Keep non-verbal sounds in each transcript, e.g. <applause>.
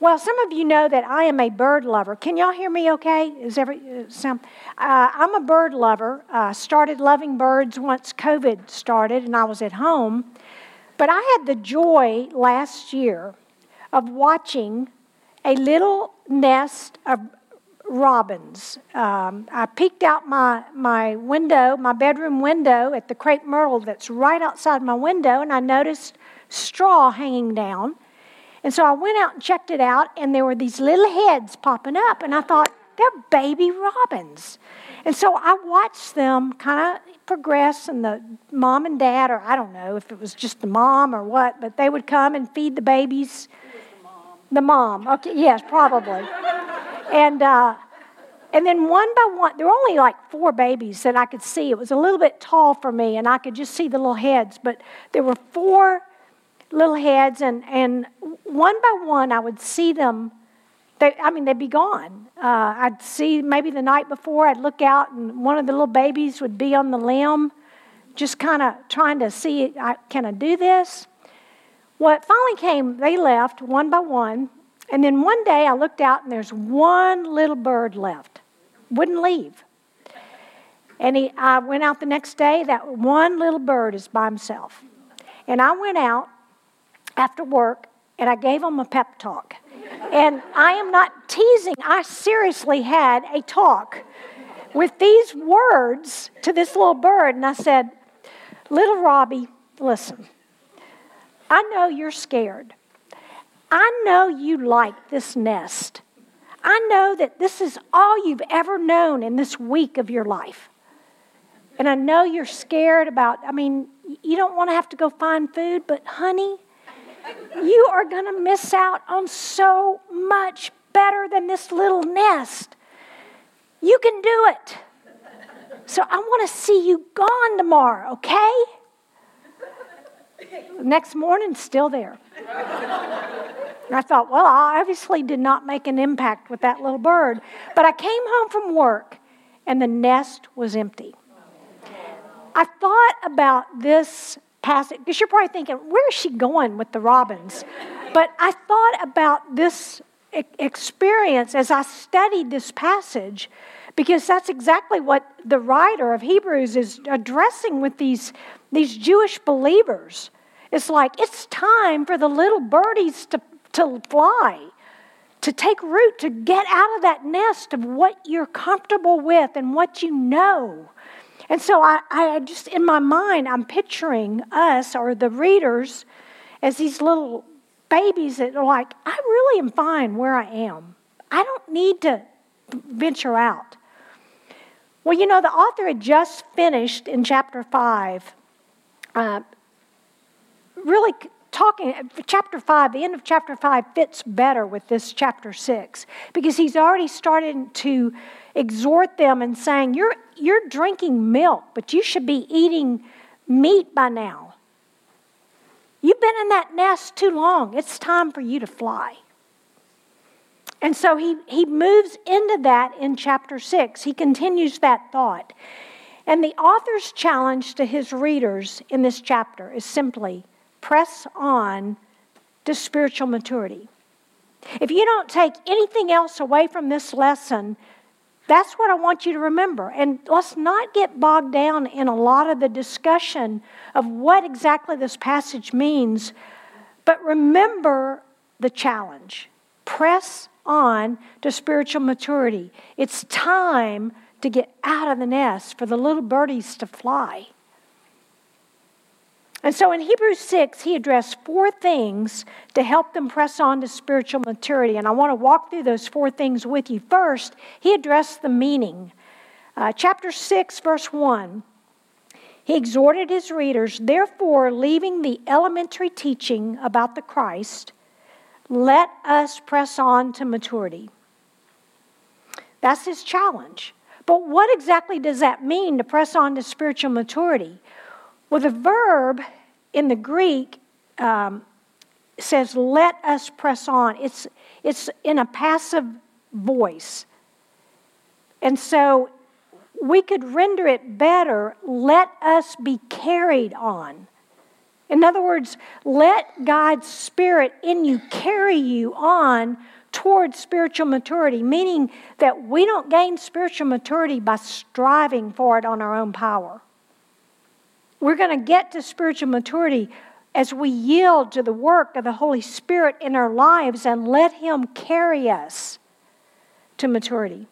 Well, some of you know that I am a bird lover. Can y'all hear me okay? Is every uh, some? Uh, I'm a bird lover. Uh, started loving birds once COVID started and I was at home. But I had the joy last year of watching a little nest of robins. Um, I peeked out my, my window, my bedroom window, at the crepe myrtle that's right outside my window, and I noticed straw hanging down. And so I went out and checked it out, and there were these little heads popping up, and I thought, they're baby robins. And so I watched them kind of progress, and the mom and dad, or I don't know if it was just the mom or what, but they would come and feed the babies. The mom. the mom. Okay, yes, probably. and uh, and then one by one, there were only like four babies that I could see. It was a little bit tall for me, and I could just see the little heads. But there were four little heads, and, and one by one, I would see them. They, I mean, they'd be gone. Uh, I'd see maybe the night before, I'd look out, and one of the little babies would be on the limb, just kind of trying to see, I, can I do this? Well, it finally came, they left one by one. And then one day I looked out, and there's one little bird left, wouldn't leave. And he, I went out the next day, that one little bird is by himself. And I went out, after work and I gave him a pep talk. And I am not teasing, I seriously had a talk with these words to this little bird. And I said, Little Robbie, listen, I know you're scared. I know you like this nest. I know that this is all you've ever known in this week of your life. And I know you're scared about, I mean, you don't want to have to go find food, but honey, you are going to miss out on so much better than this little nest. You can do it. So I want to see you gone tomorrow, okay? Next morning, still there. And I thought, well, I obviously did not make an impact with that little bird. But I came home from work and the nest was empty. I thought about this because you're probably thinking, where is she going with the robins? But I thought about this experience as I studied this passage, because that's exactly what the writer of Hebrews is addressing with these, these Jewish believers. It's like, it's time for the little birdies to, to fly, to take root, to get out of that nest of what you're comfortable with and what you know. And so I, I just, in my mind, I'm picturing us or the readers as these little babies that are like, I really am fine where I am. I don't need to venture out. Well, you know, the author had just finished in chapter 5, uh, really talking, chapter 5, the end of chapter 5 fits better with this chapter 6 because he's already started to exhort them and saying, You're, you're drinking milk, but you should be eating meat by now. You've been in that nest too long. It's time for you to fly. And so he, he moves into that in chapter 6. He continues that thought. And the author's challenge to his readers in this chapter is simply press on to spiritual maturity. If you don't take anything else away from this lesson, that's what I want you to remember. And let's not get bogged down in a lot of the discussion of what exactly this passage means, but remember the challenge. Press on to spiritual maturity. It's time to get out of the nest for the little birdies to fly. And so in Hebrews 6, he addressed four things to help them press on to spiritual maturity. And I want to walk through those four things with you. First, he addressed the meaning. Uh, chapter 6, verse 1. He exhorted his readers, therefore, leaving the elementary teaching about the Christ, let us press on to maturity. That's his challenge. But what exactly does that mean to press on to spiritual maturity? Well, the verb in the Greek um, says, let us press on. It's, it's in a passive voice. And so we could render it better let us be carried on. In other words, let God's Spirit in you carry you on towards spiritual maturity, meaning that we don't gain spiritual maturity by striving for it on our own power. We're going to get to spiritual maturity as we yield to the work of the Holy Spirit in our lives and let Him carry us to maturity.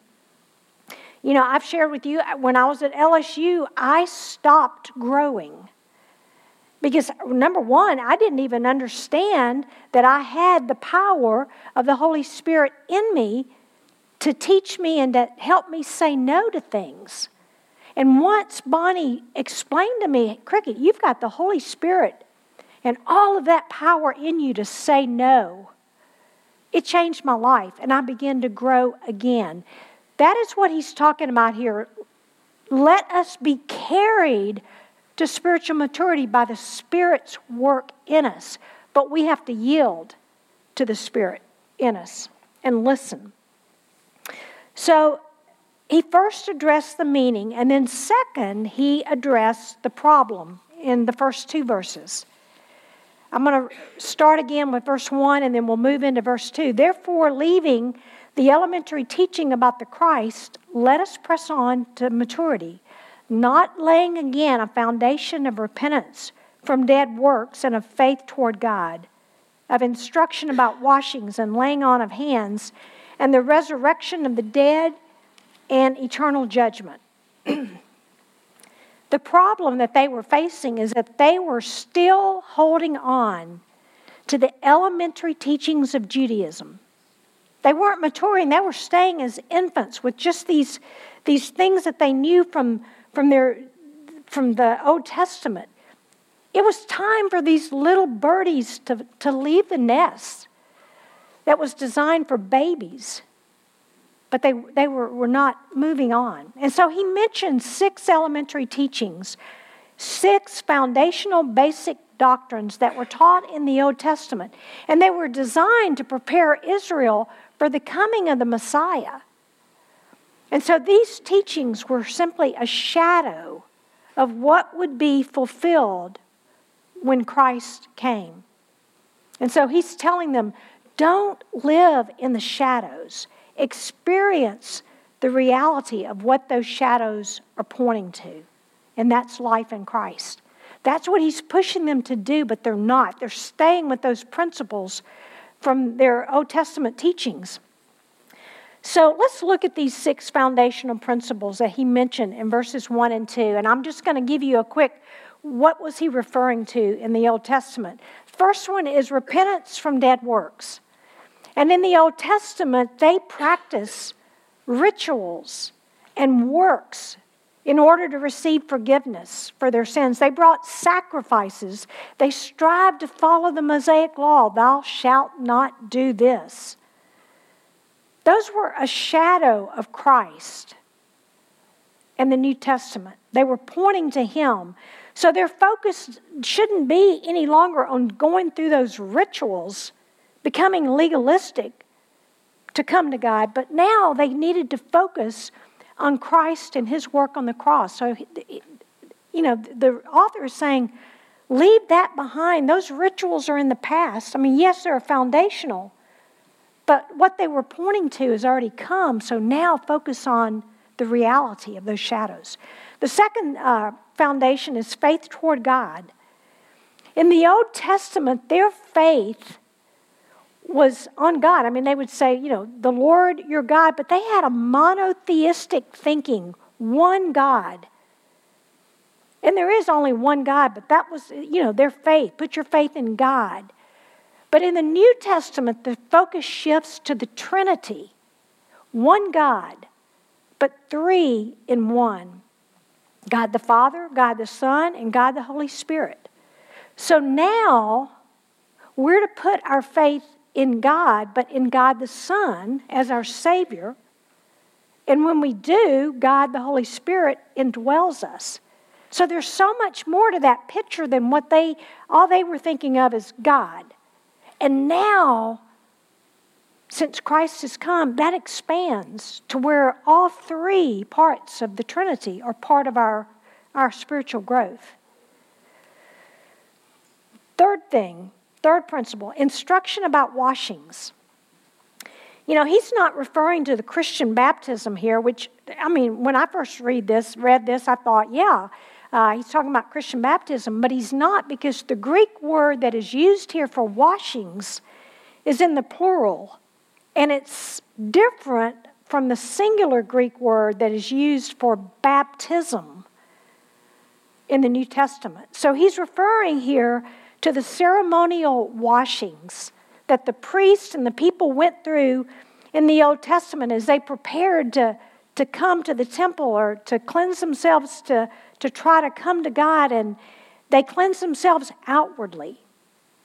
You know, I've shared with you when I was at LSU, I stopped growing. Because, number one, I didn't even understand that I had the power of the Holy Spirit in me to teach me and to help me say no to things. And once Bonnie explained to me, Cricket, you've got the Holy Spirit and all of that power in you to say no, it changed my life and I began to grow again. That is what he's talking about here. Let us be carried to spiritual maturity by the Spirit's work in us. But we have to yield to the Spirit in us and listen. So he first addressed the meaning, and then second, he addressed the problem in the first two verses. I'm going to start again with verse 1 and then we'll move into verse 2. Therefore, leaving the elementary teaching about the Christ, let us press on to maturity, not laying again a foundation of repentance from dead works and of faith toward God, of instruction about washings and laying on of hands, and the resurrection of the dead and eternal judgment. the problem that they were facing is that they were still holding on to the elementary teachings of Judaism. They weren't maturing, they were staying as infants with just these, these things that they knew from from, their, from the Old Testament. It was time for these little birdies to, to leave the nest that was designed for babies. But they, they were, were not moving on. And so he mentioned six elementary teachings, six foundational basic doctrines that were taught in the Old Testament. And they were designed to prepare Israel for the coming of the Messiah. And so these teachings were simply a shadow of what would be fulfilled when Christ came. And so he's telling them don't live in the shadows, experience the reality of what those shadows are pointing to, and that's life in Christ. That's what he's pushing them to do, but they're not. They're staying with those principles from their Old Testament teachings. So let's look at these six foundational principles that he mentioned in verses 1 and 2. And I'm just going to give you a quick what was he referring to in the Old Testament? First one is repentance from dead works. And in the Old Testament, they practice rituals and works in order to receive forgiveness for their sins. They brought sacrifices. They strived to follow the Mosaic law thou shalt not do this. Those were a shadow of Christ in the New Testament. They were pointing to Him. So their focus shouldn't be any longer on going through those rituals, becoming legalistic to come to God, but now they needed to focus on Christ and His work on the cross. So, you know, the author is saying, leave that behind. Those rituals are in the past. I mean, yes, they're foundational, but what they were pointing to has already come, so now focus on the reality of those shadows. The second uh, foundation is faith toward God. In the Old Testament, their faith was on God. I mean, they would say, you know, the Lord your God, but they had a monotheistic thinking, one God. And there is only one God, but that was, you know, their faith. Put your faith in God. But in the New Testament, the focus shifts to the Trinity one God, but three in one God the Father, God the Son, and God the Holy Spirit. So now we're to put our faith in God, but in God the Son as our Savior. And when we do, God the Holy Spirit indwells us. So there's so much more to that picture than what they all they were thinking of as God. And now, since Christ has come, that expands to where all three parts of the Trinity are part of our, our spiritual growth. Third thing, third principle instruction about washings. You know, he's not referring to the Christian baptism here, which, I mean, when I first read this, read this, I thought, yeah, uh, he's talking about Christian baptism, but he's not because the Greek word that is used here for washings is in the plural, and it's different from the singular Greek word that is used for baptism in the New Testament. So he's referring here to the ceremonial washings that the priests and the people went through in the Old Testament as they prepared to, to come to the temple or to cleanse themselves to, to try to come to God. And they cleansed themselves outwardly.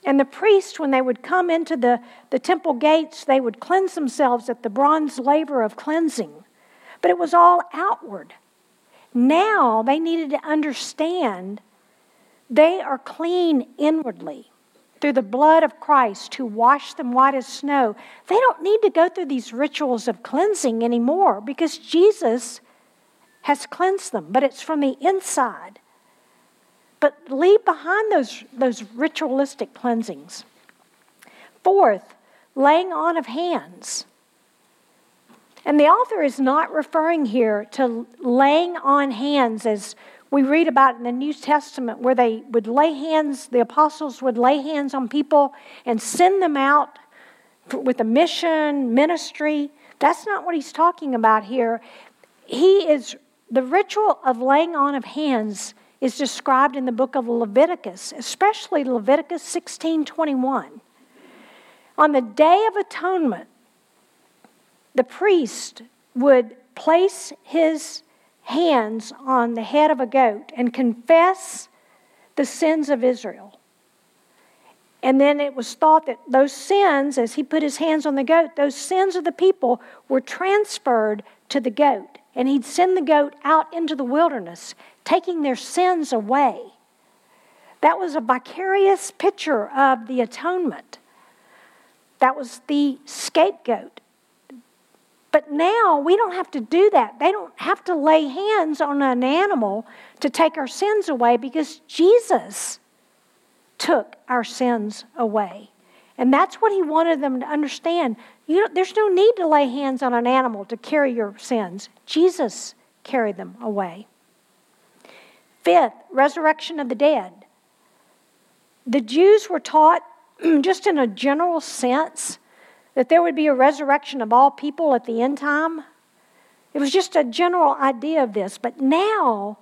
And the priests, when they would come into the, the temple gates, they would cleanse themselves at the bronze laver of cleansing. But it was all outward. Now they needed to understand they are clean inwardly through the blood of Christ who washed them white as snow. They don't need to go through these rituals of cleansing anymore because Jesus has cleansed them, but it's from the inside. But leave behind those, those ritualistic cleansings. Fourth, laying on of hands. And the author is not referring here to laying on hands as we read about in the New Testament where they would lay hands, the apostles would lay hands on people and send them out with a mission, ministry. That's not what he's talking about here. He is, the ritual of laying on of hands is described in the book of Leviticus, especially Leviticus 16 21. On the Day of Atonement, the priest would place his hands on the head of a goat and confess the sins of Israel. And then it was thought that those sins, as he put his hands on the goat, those sins of the people were transferred to the goat. And he'd send the goat out into the wilderness, taking their sins away. That was a vicarious picture of the atonement. That was the scapegoat. But now we don't have to do that. They don't have to lay hands on an animal to take our sins away because Jesus took our sins away. And that's what he wanted them to understand. There's no need to lay hands on an animal to carry your sins. Jesus carried them away. Fifth, resurrection of the dead. The Jews were taught, <clears throat> just in a general sense, that there would be a resurrection of all people at the end time. It was just a general idea of this. But now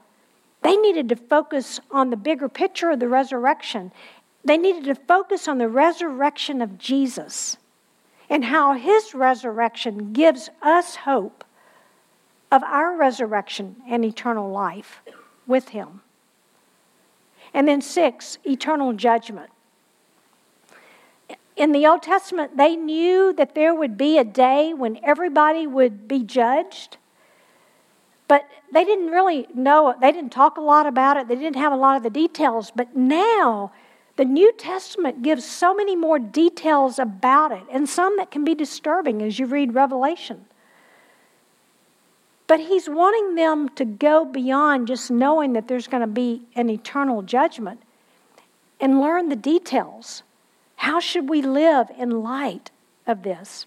they needed to focus on the bigger picture of the resurrection. They needed to focus on the resurrection of Jesus and how his resurrection gives us hope of our resurrection and eternal life with him. And then, six, eternal judgment in the Old Testament, they knew that there would be a day when everybody would be judged, but they didn't really know, they didn't talk a lot about it, they didn't have a lot of the details. But now, the New Testament gives so many more details about it, and some that can be disturbing as you read Revelation. But he's wanting them to go beyond just knowing that there's going to be an eternal judgment and learn the details. How should we live in light of this?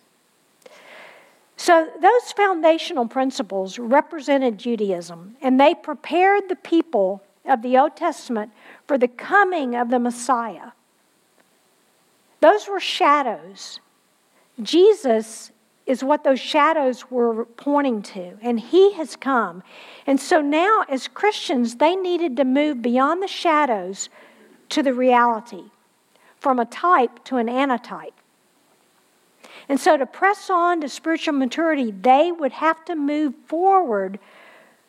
So, those foundational principles represented Judaism, and they prepared the people of the Old Testament for the coming of the Messiah. Those were shadows. Jesus is what those shadows were pointing to, and He has come. And so now, as Christians, they needed to move beyond the shadows to the reality from a type to an antitype. And so, to press on to spiritual maturity, they would have to move forward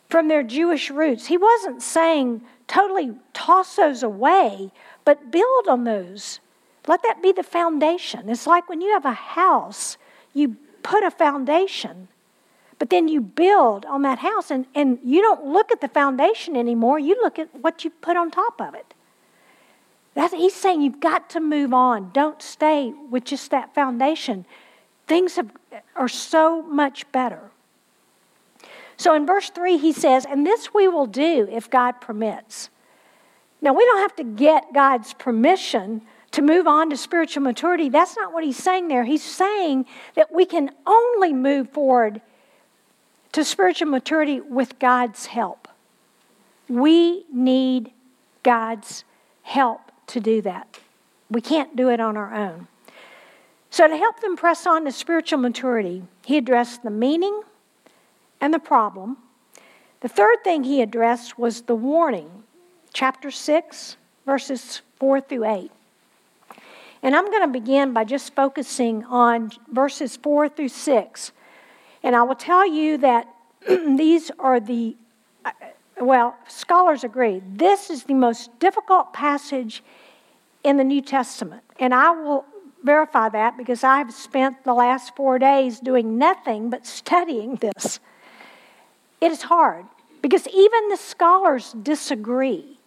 from their Jewish roots. He wasn't saying totally toss those away, but build on those. Let that be the foundation. It's like when you have a house, you put a foundation, but then you build on that house, and, and you don't look at the foundation anymore. You look at what you put on top of it. That's, he's saying you've got to move on. Don't stay with just that foundation. Things have, are so much better. So in verse 3, he says, And this we will do if God permits. Now, we don't have to get God's permission to move on to spiritual maturity. That's not what he's saying there. He's saying that we can only move forward to spiritual maturity with God's help. We need God's help to do that. We can't do it on our own. So, to help them press on to spiritual maturity, he addressed the meaning and the problem. The third thing he addressed was the warning, chapter 6, verses 4 through 8. And I'm going to begin by just focusing on verses 4 through 6. And I will tell you that <clears throat> these are the, well, scholars agree, this is the most difficult passage in the New Testament. And I will verify that because I've spent the last four days doing nothing but studying this. It is hard because even the scholars disagree.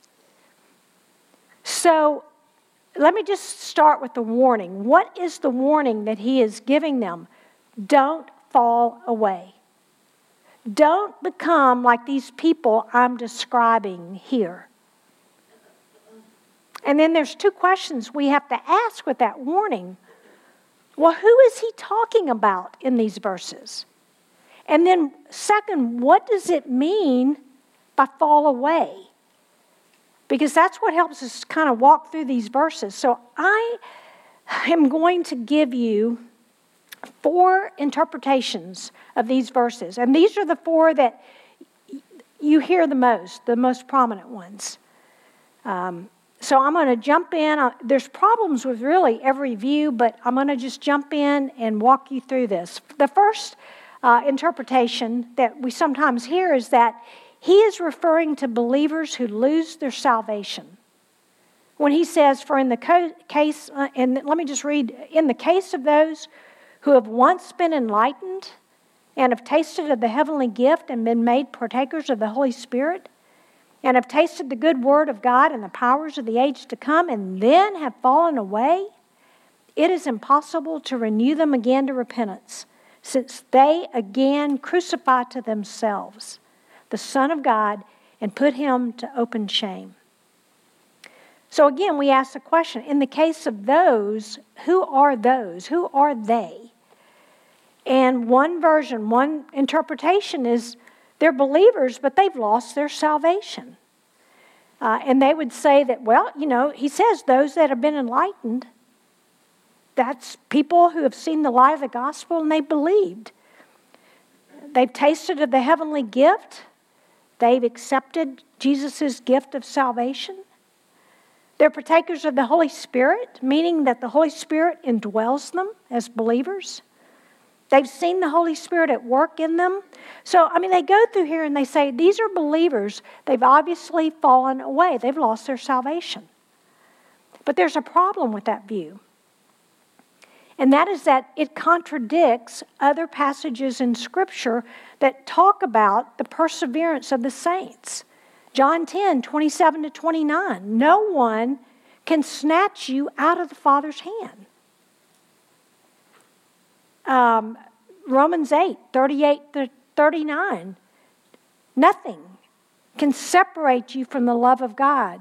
So let me just start with the warning. What is the warning that he is giving them? Don't fall away. Don't become like these people I'm describing here. And then there's two questions we have to ask with that warning. Well, who is he talking about in these verses? And then, second, what does it mean by fall away? Because that's what helps us kind of walk through these verses. So I am going to give you four interpretations of these verses. And these are the four that you hear the most, the most prominent ones. Um, so I'm going to jump in. Uh, there's problems with really every view, but I'm going to just jump in and walk you through this. The first uh, interpretation that we sometimes hear is that he is referring to believers who lose their salvation. When he says, for in the co- case, uh, and let me just read, in the case of those who have once been enlightened and have tasted of the heavenly gift and been made partakers of the Holy Spirit, and have tasted the good word of God and the powers of the age to come, and then have fallen away, it is impossible to renew them again to repentance, since they again crucify to themselves the Son of God and put him to open shame. So again, we ask the question in the case of those, who are those? Who are they? And one version, one interpretation is they're believers, but they've lost their salvation. Uh, and they would say that, well, you know, he says those that have been enlightened, that's people who have seen the light of the gospel and they believed. They've tasted of the heavenly gift, they've accepted Jesus' gift of salvation. They're partakers of the Holy Spirit, meaning that the Holy Spirit indwells them as believers. They've seen the Holy Spirit at work in them. So, I mean, they go through here and they say, these are believers. They've obviously fallen away, they've lost their salvation. But there's a problem with that view. And that is that it contradicts other passages in Scripture that talk about the perseverance of the saints. John 10, 27 to 29. No one can snatch you out of the Father's hand. Um, Romans 8, 38 to 39. Nothing can separate you from the love of God.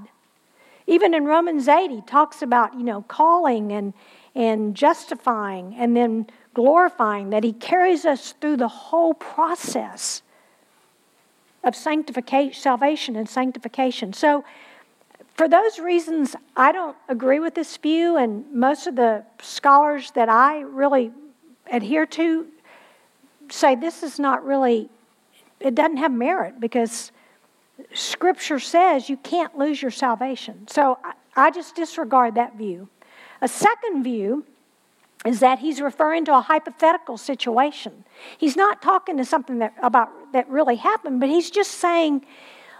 Even in Romans 8, he talks about, you know, calling and, and justifying and then glorifying, that he carries us through the whole process of sanctification, salvation and sanctification. So, for those reasons, I don't agree with this view, and most of the scholars that I really adhere to say this is not really, it doesn't have merit because Scripture says you can't lose your salvation. So I, just disregard that view. A second view is that he's referring to a hypothetical situation. He's not talking to something that about that really happened, but he's just saying,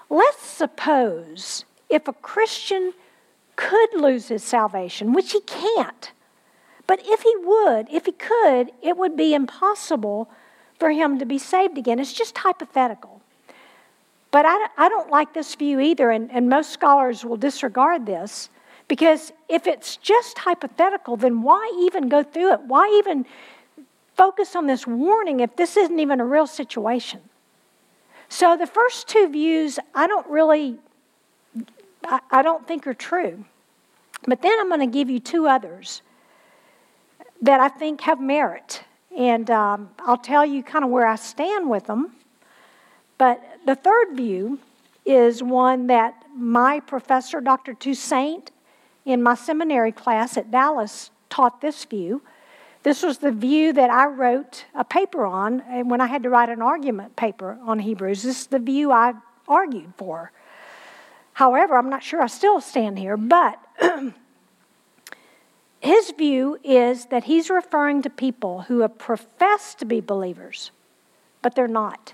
let's suppose if a Christian could lose his salvation, which he can't. But if he would, if he could, it would be impossible for him to be saved again. It's just hypothetical. But I, I don't like this view either, and, and most scholars will disregard this because if it's just hypothetical, then why even go through it? Why even focus on this warning if this isn't even a real situation? So the first two views, I don't really I, I don't think are true. But then I'm going to give you two others that I think have merit. And um, I'll tell you kind of where I stand with them. But the third view is one that my professor, Dr. Toussaint, in my seminary class at Dallas, taught this view. This was the view that I wrote a paper on when I had to write an argument paper on Hebrews. This is the view I argued for. However, I'm not sure I still stand here, but <clears throat> his view is that he's referring to people who have professed to be believers, but they're not.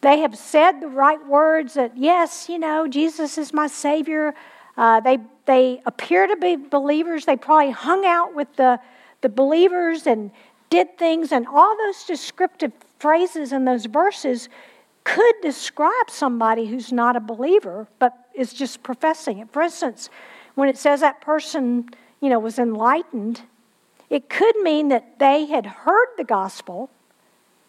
They have said the right words that, yes, you know, Jesus is my Savior. Uh, they, they appear to be believers. They probably hung out with the, the believers and did things, and all those descriptive phrases in those verses could describe somebody who's not a believer but is just professing it. For instance, when it says that person, you know, was enlightened, it could mean that they had heard the gospel,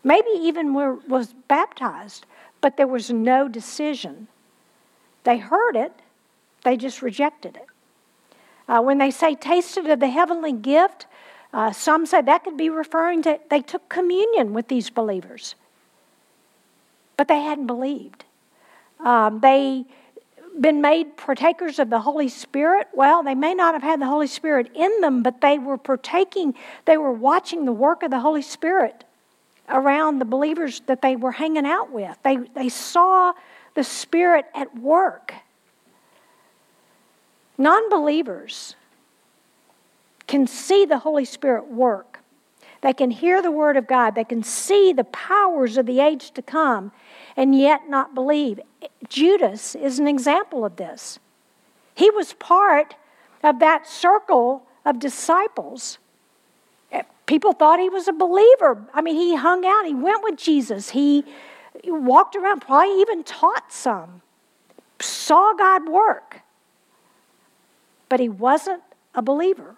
maybe even were, was baptized, but there was no decision. They heard it, they just rejected it. Uh, when they say tasted of the heavenly gift, uh, some say that could be referring to they took communion with these believers but they hadn't believed. Um, they been made partakers of the Holy Spirit. Well, they may not have had the Holy Spirit in them, but they were partaking, they were watching the work of the Holy Spirit around the believers that they were hanging out with. They, they saw the Spirit at work. Non believers can see the Holy Spirit work. They can hear the Word of God. They can see the powers of the age to come and yet not believe. Judas is an example of this. He was part of that circle of disciples. People thought he was a believer. I mean, he hung out, he went with Jesus, he, walked around, probably even taught some, saw God work. But he wasn't a believer.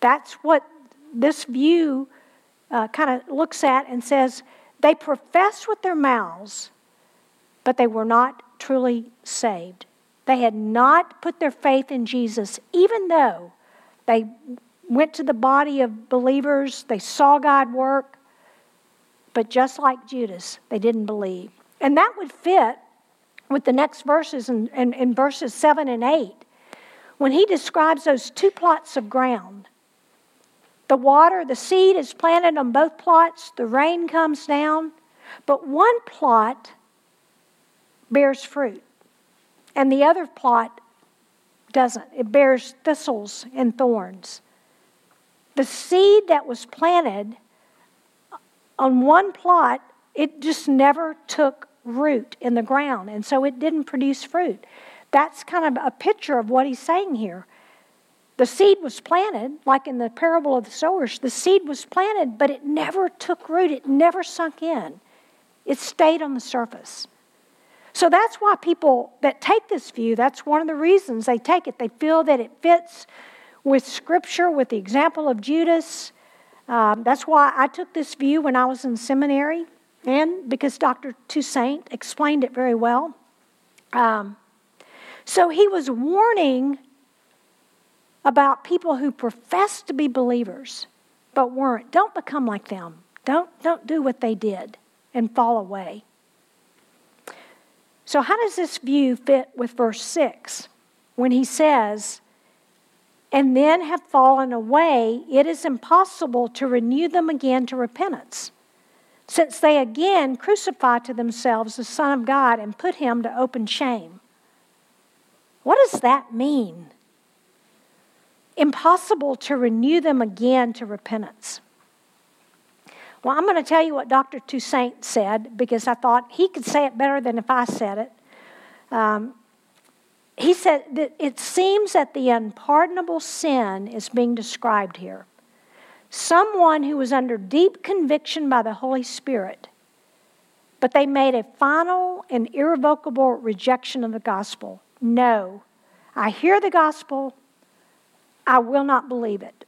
That's what this view uh, kind of looks at and says they profess with their mouths, but they were not truly saved. They had not put their faith in Jesus, even though they went to the body of believers, they saw God work, but just like Judas, they didn't believe. And that would fit with the next verses in, in, in verses 7 and 8 when he describes those two plots of ground the water, the seed is planted on both plots, the rain comes down, but one plot bears fruit, and the other plot doesn't. It bears thistles and thorns. The seed that was planted on one plot, it just never took root in the ground, and so it didn't produce fruit. That's kind of a picture of what he's saying here. The seed was planted, like in the parable of the sowers, the seed was planted, but it never took root, it never sunk in. It stayed on the surface. So that's why people that take this view, that's one of the reasons they take it. They feel that it fits with Scripture, with the example of Judas. Um, that's why I took this view when I was in seminary, and because Dr. Toussaint explained it very well. Um, so he was warning about people who profess to be believers but weren't. Don't become like them. Don't, don't do what they did and fall away. So, how does this view fit with verse 6 when he says, and then have fallen away, it is impossible to renew them again to repentance, since they again crucify to themselves the Son of God and put him to open shame? What does that mean? impossible to renew them again to repentance. Well, I'm going to tell you what Dr. Toussaint said because I thought he could say it better than if I said it. Um, he said that it seems that the unpardonable sin is being described here. Someone who was under deep conviction by the Holy Spirit, but they made a final and irrevocable rejection of the gospel. No, I hear the gospel, I will not believe it.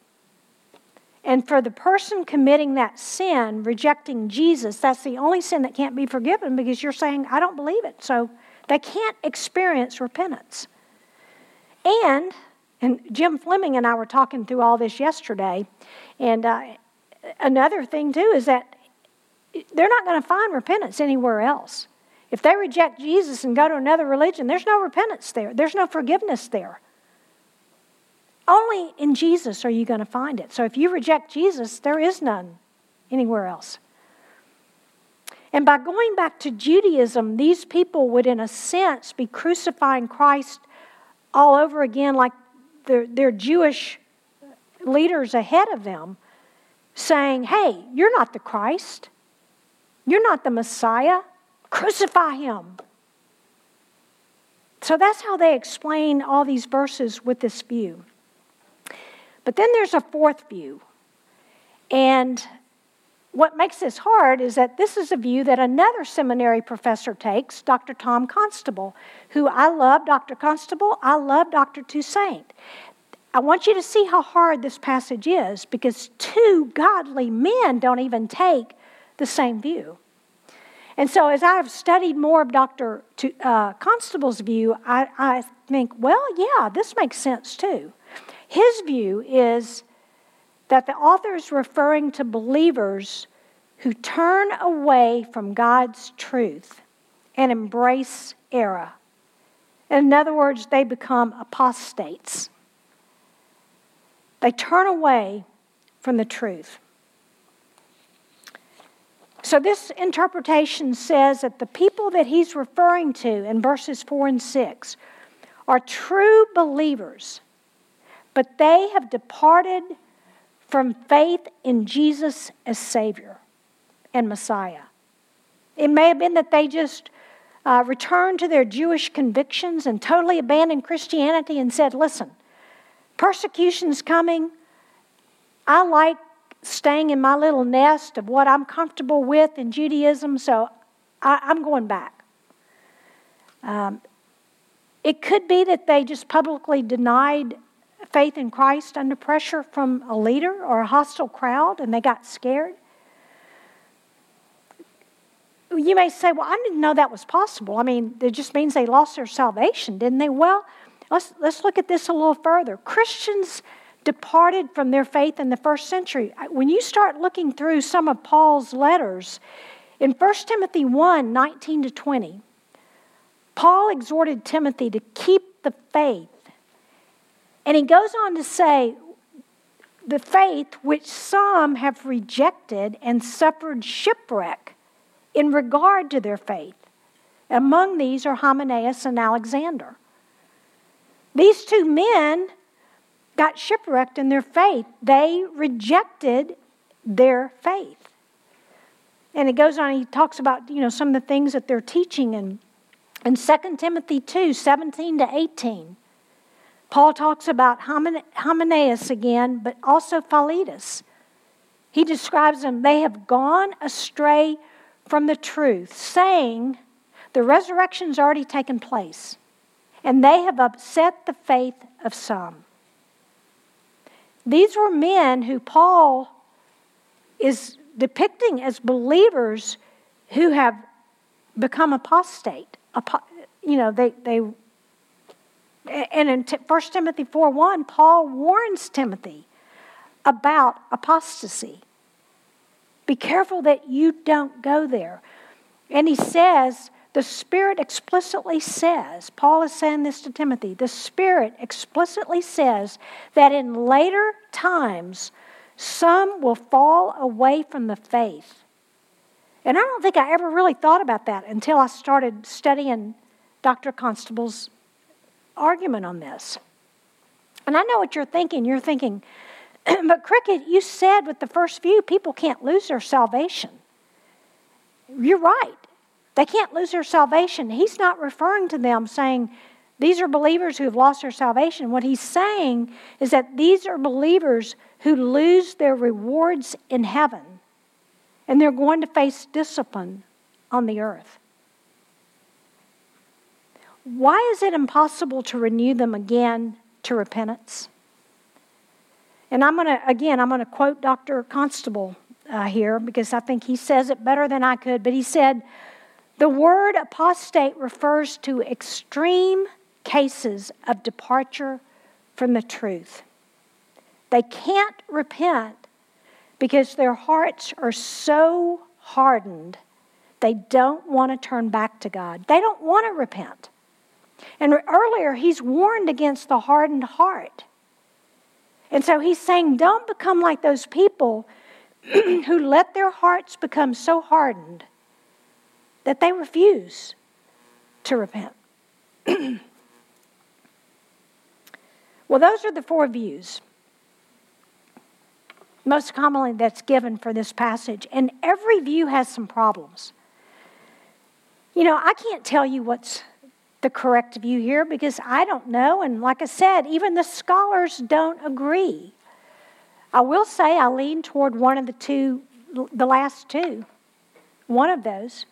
And for the person committing that sin, rejecting Jesus, that's the only sin that can't be forgiven because you're saying, I don't believe it. So They can't experience repentance. And, and Jim Fleming and I were talking through all this yesterday, and uh, another thing too is that they're not going to find repentance anywhere else. If they reject Jesus and go to another religion, there's no repentance there, there's no forgiveness there. Only in Jesus are you going to find it. So if you reject Jesus, there is none anywhere else. And by going back to Judaism, these people would, in a sense, be crucifying Christ all over again, like their, their Jewish leaders ahead of them, saying, Hey, you're not the Christ. You're not the Messiah. Crucify him. So that's how they explain all these verses with this view. But then there's a fourth view. And what makes this hard is that this is a view that another seminary professor takes, Dr. Tom Constable, who I love Dr. Constable, I love Dr. Toussaint. I want you to see how hard this passage is because two godly men don't even take the same view. And so, as I've studied more of Dr. Uh, Constable's view, I, I think, well, yeah, this makes sense too. His view is that the author is referring to believers who turn away from God's truth and embrace error. In other words, they become apostates. They turn away from the truth. So, this interpretation says that the people that he's referring to in verses 4 and 6 are true believers, but they have departed from faith in Jesus as Savior and Messiah. It may have been that they just uh, returned to their Jewish convictions and totally abandoned Christianity and said, Listen, persecution's coming. I like staying in my little nest of what I'm comfortable with in Judaism, so I, am going back. Um, it could be that they just publicly denied faith in Christ under pressure from a leader or a hostile crowd and they got scared. You may say, Well, I didn't know that was possible. I mean, it just means they lost their salvation, didn't they? Well, let's, let's look at this a little further. Christians departed from their faith in the first century. When you start looking through some of Paul's letters, in 1 Timothy 1 19 to 20, Paul exhorted Timothy to keep the faith and he goes on to say, the faith which some have rejected and suffered shipwreck in regard to their faith. Among these are Hymenaeus and Alexander. These two men got shipwrecked in their faith. They rejected their faith. And it goes on, he talks about, you know, some of the things that they're teaching in, in 2 Timothy 2, 17 to 18. Paul talks about Hymenaeus again, but also Philetus. He describes them, they have gone astray from the truth, saying the resurrection's already taken place, and they have upset the faith of some. These were men who Paul is depicting as believers who have become apostate. You know, they, they and in 1 Timothy 4 1, Paul warns Timothy about apostasy. Be careful that you don't go there. And he says, the Spirit explicitly says, Paul is saying this to Timothy, the Spirit explicitly says that in later times, some will fall away from the faith. And I don't think I ever really thought about that until I started studying Dr. Constable's argument on this. And I know what you're thinking. You're thinking, <clears throat> but Cricket, you said with the first few, people can't lose their salvation. You're right. They can't lose their salvation. He's not referring to them saying, these are believers who have lost their salvation. What he's saying is that these are believers who lose their rewards in heaven and they're going to face discipline on the earth. Why is it impossible to renew them again to repentance? And I'm going to, again, I'm going to quote Dr. Constable uh, here because I think he says it better than I could. But he said, The word apostate refers to extreme cases of departure from the truth. They can't repent because their hearts are so hardened, they don't want to turn back to God. They don't want to repent. And earlier, he's warned against the hardened heart. And so he's saying, don't become like those people <clears throat> who let their hearts become so hardened that they refuse to repent. <clears throat> well, those are the four views most commonly that's given for this passage. And every view has some problems. You know, I can't tell you what's the correct view here because I don't know. And like I said, even the scholars don't agree. I will say I lean toward one of the two, the last two, one of those.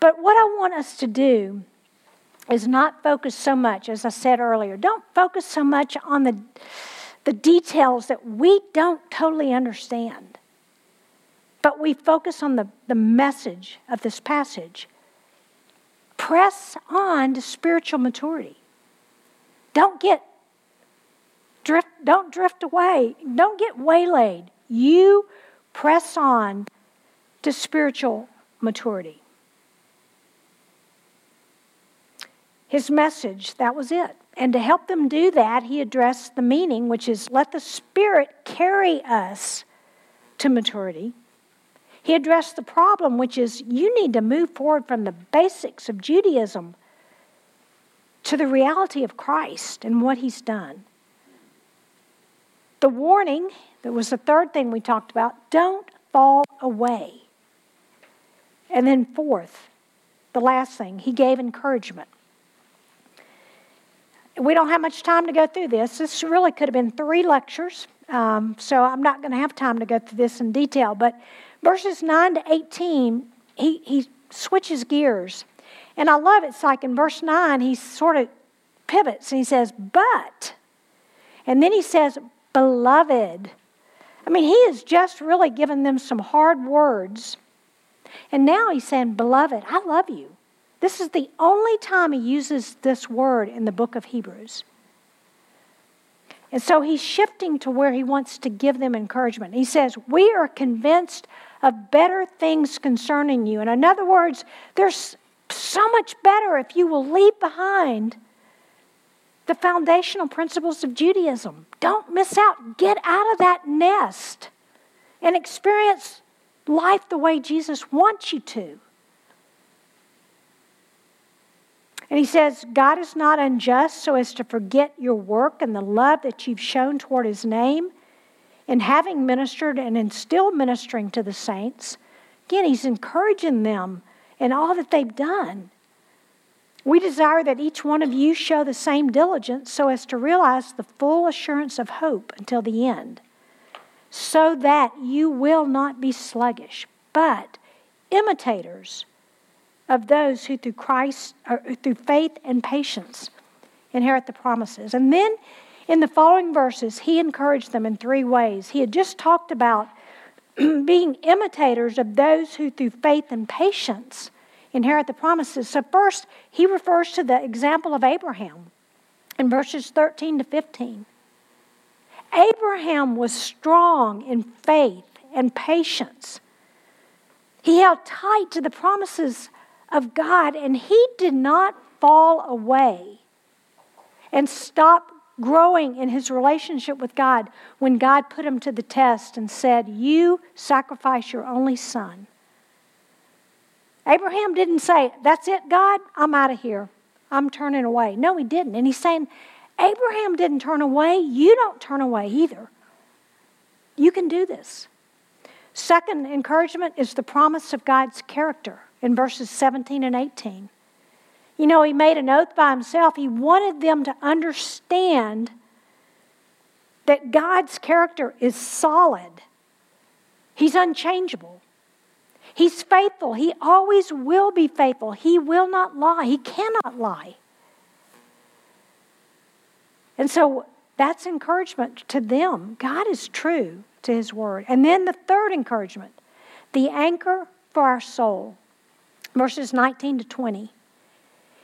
But what I want us to do is not focus so much, as I said earlier, don't focus so much on the, the details that we don't totally understand. But we focus on the, the message of this passage press on to spiritual maturity. Don't get drift, don't drift away. Don't get waylaid. You press on to spiritual maturity. His message, that was it. And to help them do that, he addressed the meaning, which is let the Spirit carry us to maturity. He addressed the problem, which is you need to move forward from the basics of Judaism to the reality of Christ and what he's done. The warning, that was the third thing we talked about, don't fall away. And then, fourth, the last thing, he gave encouragement. We don't have much time to go through this. This really could have been three lectures, um, so I'm not going to have time to go through this in detail. But Verses 9 to 18, he, he switches gears. And I love it. It's like in verse 9, he sort of pivots and he says, But. And then he says, Beloved. I mean, he has just really given them some hard words. And now he's saying, Beloved, I love you. This is the only time he uses this word in the book of Hebrews. And so he's shifting to where he wants to give them encouragement. He says, We are convinced of better things concerning you. And in other words, there's so much better if you will leave behind the foundational principles of Judaism. Don't miss out. Get out of that nest and experience life the way Jesus wants you to. And he says, God is not unjust so as to forget your work and the love that you've shown toward his name in having ministered and in still ministering to the saints. Again, he's encouraging them in all that they've done. We desire that each one of you show the same diligence so as to realize the full assurance of hope until the end, so that you will not be sluggish, but imitators of those who through Christ, through faith and patience, inherit the promises. And then in the following verses, he encouraged them in three ways. He had just talked about <clears throat> being imitators of those who through faith and patience inherit the promises. So, first, he refers to the example of Abraham in verses 13 to 15. Abraham was strong in faith and patience. He held tight to the promises of God, and he did not fall away and stop growing in his relationship with God when God put him to the test and said, You sacrifice your only son. Abraham didn't say, That's it, God, I'm out of here. I'm turning away. No, he didn't. And he's saying, Abraham didn't turn away. You don't turn away either. You can do this. Second encouragement is the promise of God's character in verses 17 and 18. You know, he made an oath by himself. He wanted them to understand that God's character is solid, He's unchangeable. He's faithful. He always will be faithful. He will not lie. He cannot lie. And so that's encouragement to them. God is true to His word. And then the third encouragement the anchor for our soul verses 19 to 20.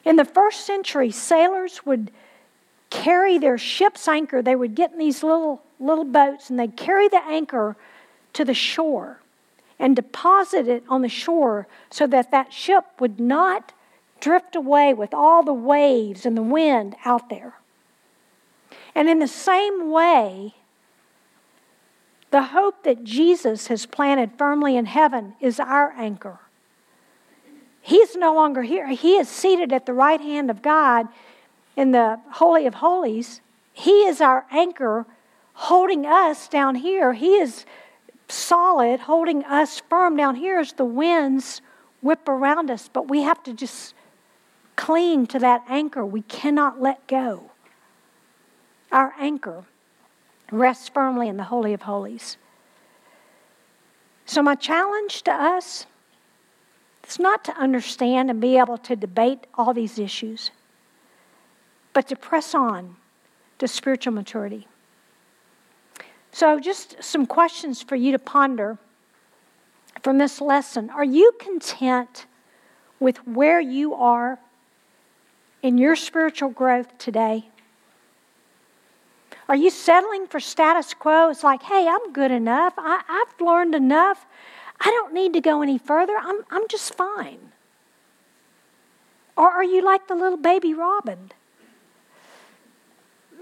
In the first century, sailors would carry their ship's anchor. They would get in these little, little boats and they'd carry the anchor to the shore and deposit it on the shore so that that ship would not drift away with all the waves and the wind out there. And in the same way, the hope that Jesus has planted firmly in heaven is our anchor. He's no longer here. He is seated at the right hand of God in the Holy of Holies. He is our anchor holding us down here. He is solid, holding us firm down here as the winds whip around us. But we have to just cling to that anchor. We cannot let go. Our anchor rests firmly in the Holy of Holies. So, my challenge to us it's not to understand and be able to debate all these issues, but to press on to spiritual maturity. So, just some questions for you to ponder from this lesson. Are you content with where you are in your spiritual growth today? Are you settling for status quo? It's like, hey, I'm good enough. I, have learned enough. I don't need to go any further. I'm, I'm just fine. Or are you like the little baby robin?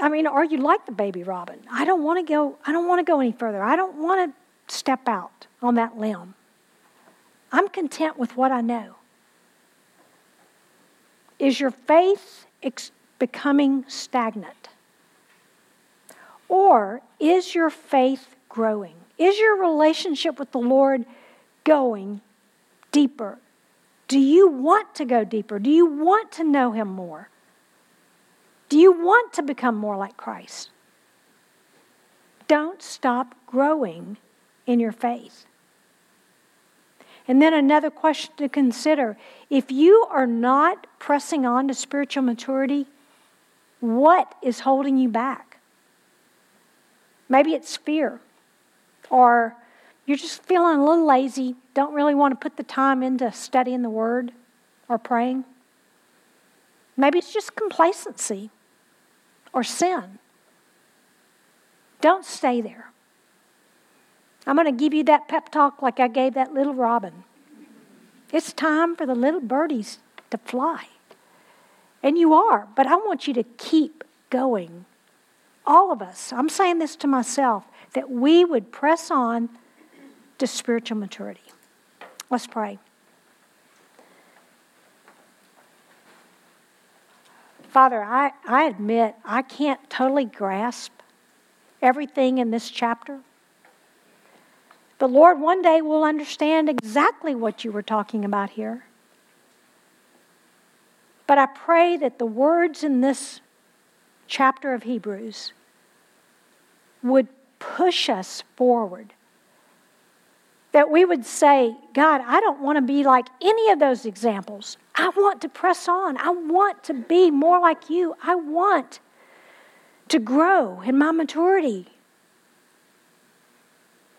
I mean, are you like the baby robin? I don't want to go, I don't want to go any further. I don't want to step out on that limb. I'm content with what I know. Is your faith ex- becoming stagnant? Or is your faith growing? Is your relationship with the Lord going deeper? Do you want to go deeper? Do you want to know Him more? Do you want to become more like Christ? Don't stop growing in your faith. And then another question to consider if you are not pressing on to spiritual maturity, what is holding you back? Maybe it's fear, or you're just feeling a little lazy, don't really want to put the time into studying the Word or praying. Maybe it's just complacency or sin. Don't stay there. I'm going to give you that pep talk like I gave that little robin. It's time for the little birdies to fly. And you are, but I want you to keep going. All of us, I'm saying this to myself, that we would press on to spiritual maturity. Let's pray. Father, I, I admit I can't totally grasp everything in this chapter. But Lord, one day we'll understand exactly what you were talking about here. But I pray that the words in this chapter of Hebrews would push us forward that we would say, God, I don't want to be like any of those examples. I want to press on. I want to be more like you. I want to grow in my maturity.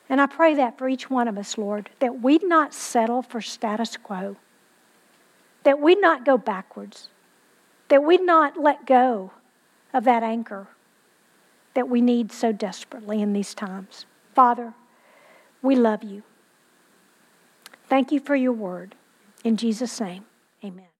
And I pray that for each one of us, Lord, that we'd not settle for status quo, that we'd not go backwards, that we'd not let go of that anchor that we need so desperately in these times. Father, we love you. Thank you for your word. In Jesus' name, amen.